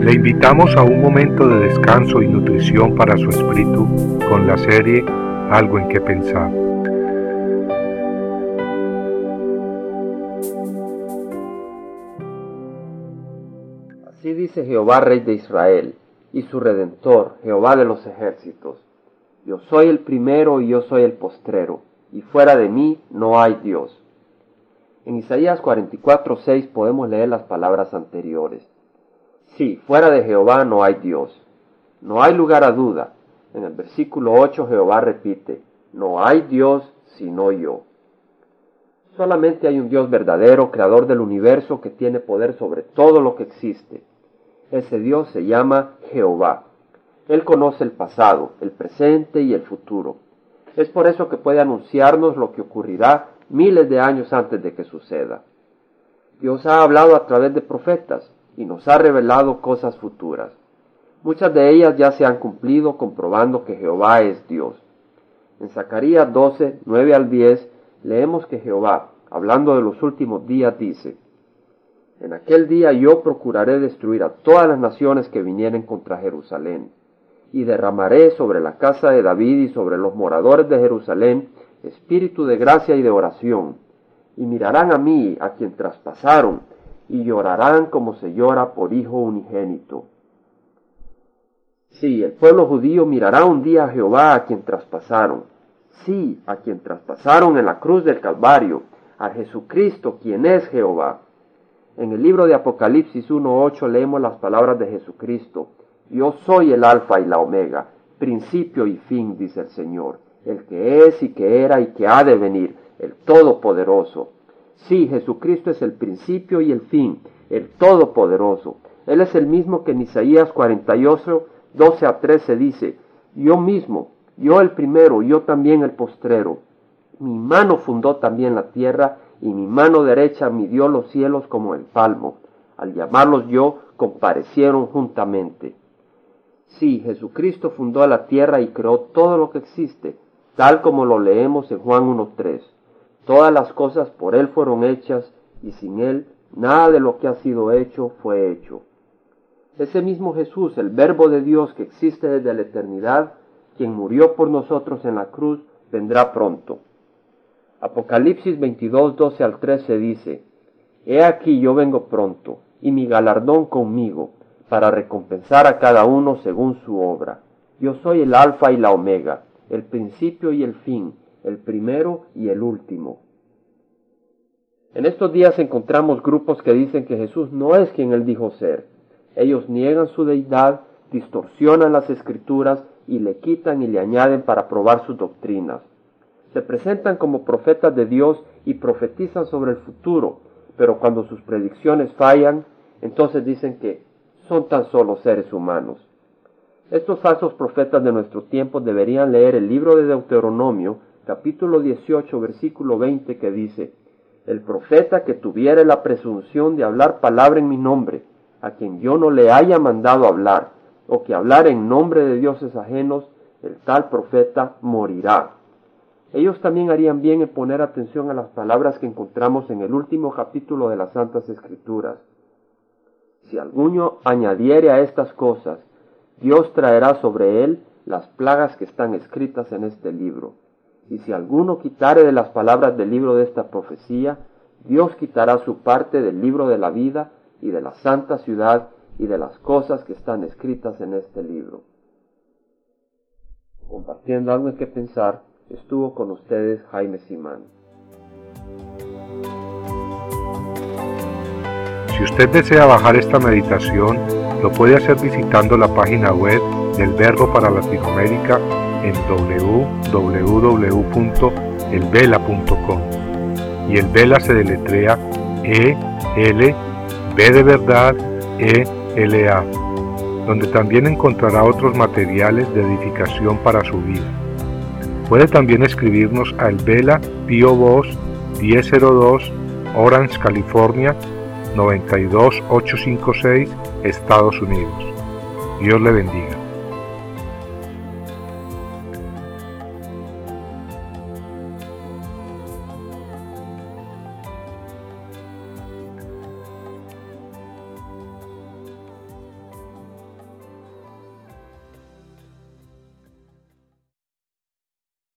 Le invitamos a un momento de descanso y nutrición para su espíritu con la serie Algo en que pensar. Así dice Jehová, Rey de Israel, y su Redentor, Jehová de los ejércitos. Yo soy el primero y yo soy el postrero, y fuera de mí no hay Dios. En Isaías 44:6 podemos leer las palabras anteriores. Sí, fuera de Jehová no hay Dios. No hay lugar a duda. En el versículo 8 Jehová repite, no hay Dios sino yo. Solamente hay un Dios verdadero, creador del universo, que tiene poder sobre todo lo que existe. Ese Dios se llama Jehová. Él conoce el pasado, el presente y el futuro. Es por eso que puede anunciarnos lo que ocurrirá miles de años antes de que suceda. Dios ha hablado a través de profetas y nos ha revelado cosas futuras. Muchas de ellas ya se han cumplido comprobando que Jehová es Dios. En Zacarías 12, 9 al 10 leemos que Jehová, hablando de los últimos días, dice, En aquel día yo procuraré destruir a todas las naciones que vinieren contra Jerusalén, y derramaré sobre la casa de David y sobre los moradores de Jerusalén espíritu de gracia y de oración, y mirarán a mí, a quien traspasaron, y llorarán como se llora por hijo unigénito. Sí, el pueblo judío mirará un día a Jehová a quien traspasaron, sí, a quien traspasaron en la cruz del Calvario, a Jesucristo, quien es Jehová. En el libro de Apocalipsis 1.8 leemos las palabras de Jesucristo. Yo soy el alfa y la omega, principio y fin, dice el Señor el que es y que era y que ha de venir, el Todopoderoso. Sí, Jesucristo es el principio y el fin, el Todopoderoso. Él es el mismo que en Isaías 48, 12 a 13 dice, yo mismo, yo el primero, yo también el postrero. Mi mano fundó también la tierra y mi mano derecha midió los cielos como el palmo. Al llamarlos yo, comparecieron juntamente. Sí, Jesucristo fundó la tierra y creó todo lo que existe, tal como lo leemos en Juan 1.3. Todas las cosas por Él fueron hechas y sin Él nada de lo que ha sido hecho fue hecho. Ese mismo Jesús, el Verbo de Dios que existe desde la eternidad, quien murió por nosotros en la cruz, vendrá pronto. Apocalipsis 22, 12 al 13 dice, He aquí yo vengo pronto, y mi galardón conmigo, para recompensar a cada uno según su obra. Yo soy el Alfa y la Omega, el principio y el fin, el primero y el último. En estos días encontramos grupos que dicen que Jesús no es quien él dijo ser. Ellos niegan su deidad, distorsionan las escrituras y le quitan y le añaden para probar sus doctrinas. Se presentan como profetas de Dios y profetizan sobre el futuro, pero cuando sus predicciones fallan, entonces dicen que son tan solo seres humanos. Estos falsos profetas de nuestro tiempo deberían leer el libro de Deuteronomio, capítulo 18, versículo 20, que dice, El profeta que tuviere la presunción de hablar palabra en mi nombre, a quien yo no le haya mandado hablar, o que hablar en nombre de dioses ajenos, el tal profeta morirá. Ellos también harían bien en poner atención a las palabras que encontramos en el último capítulo de las Santas Escrituras. Si alguno añadiere a estas cosas, Dios traerá sobre él las plagas que están escritas en este libro. Y si alguno quitare de las palabras del libro de esta profecía, Dios quitará su parte del libro de la vida y de la santa ciudad y de las cosas que están escritas en este libro. Compartiendo algo en que pensar, estuvo con ustedes Jaime Simán. Si usted desea bajar esta meditación, lo puede hacer visitando la página web del Verbo para Latinoamérica en www.elvela.com. Y el Vela se deletrea E L B de verdad E L A, donde también encontrará otros materiales de edificación para su vida. Puede también escribirnos a El Vela Pio Box 1002 Orange, California 92856 Estados Unidos. Dios le bendiga.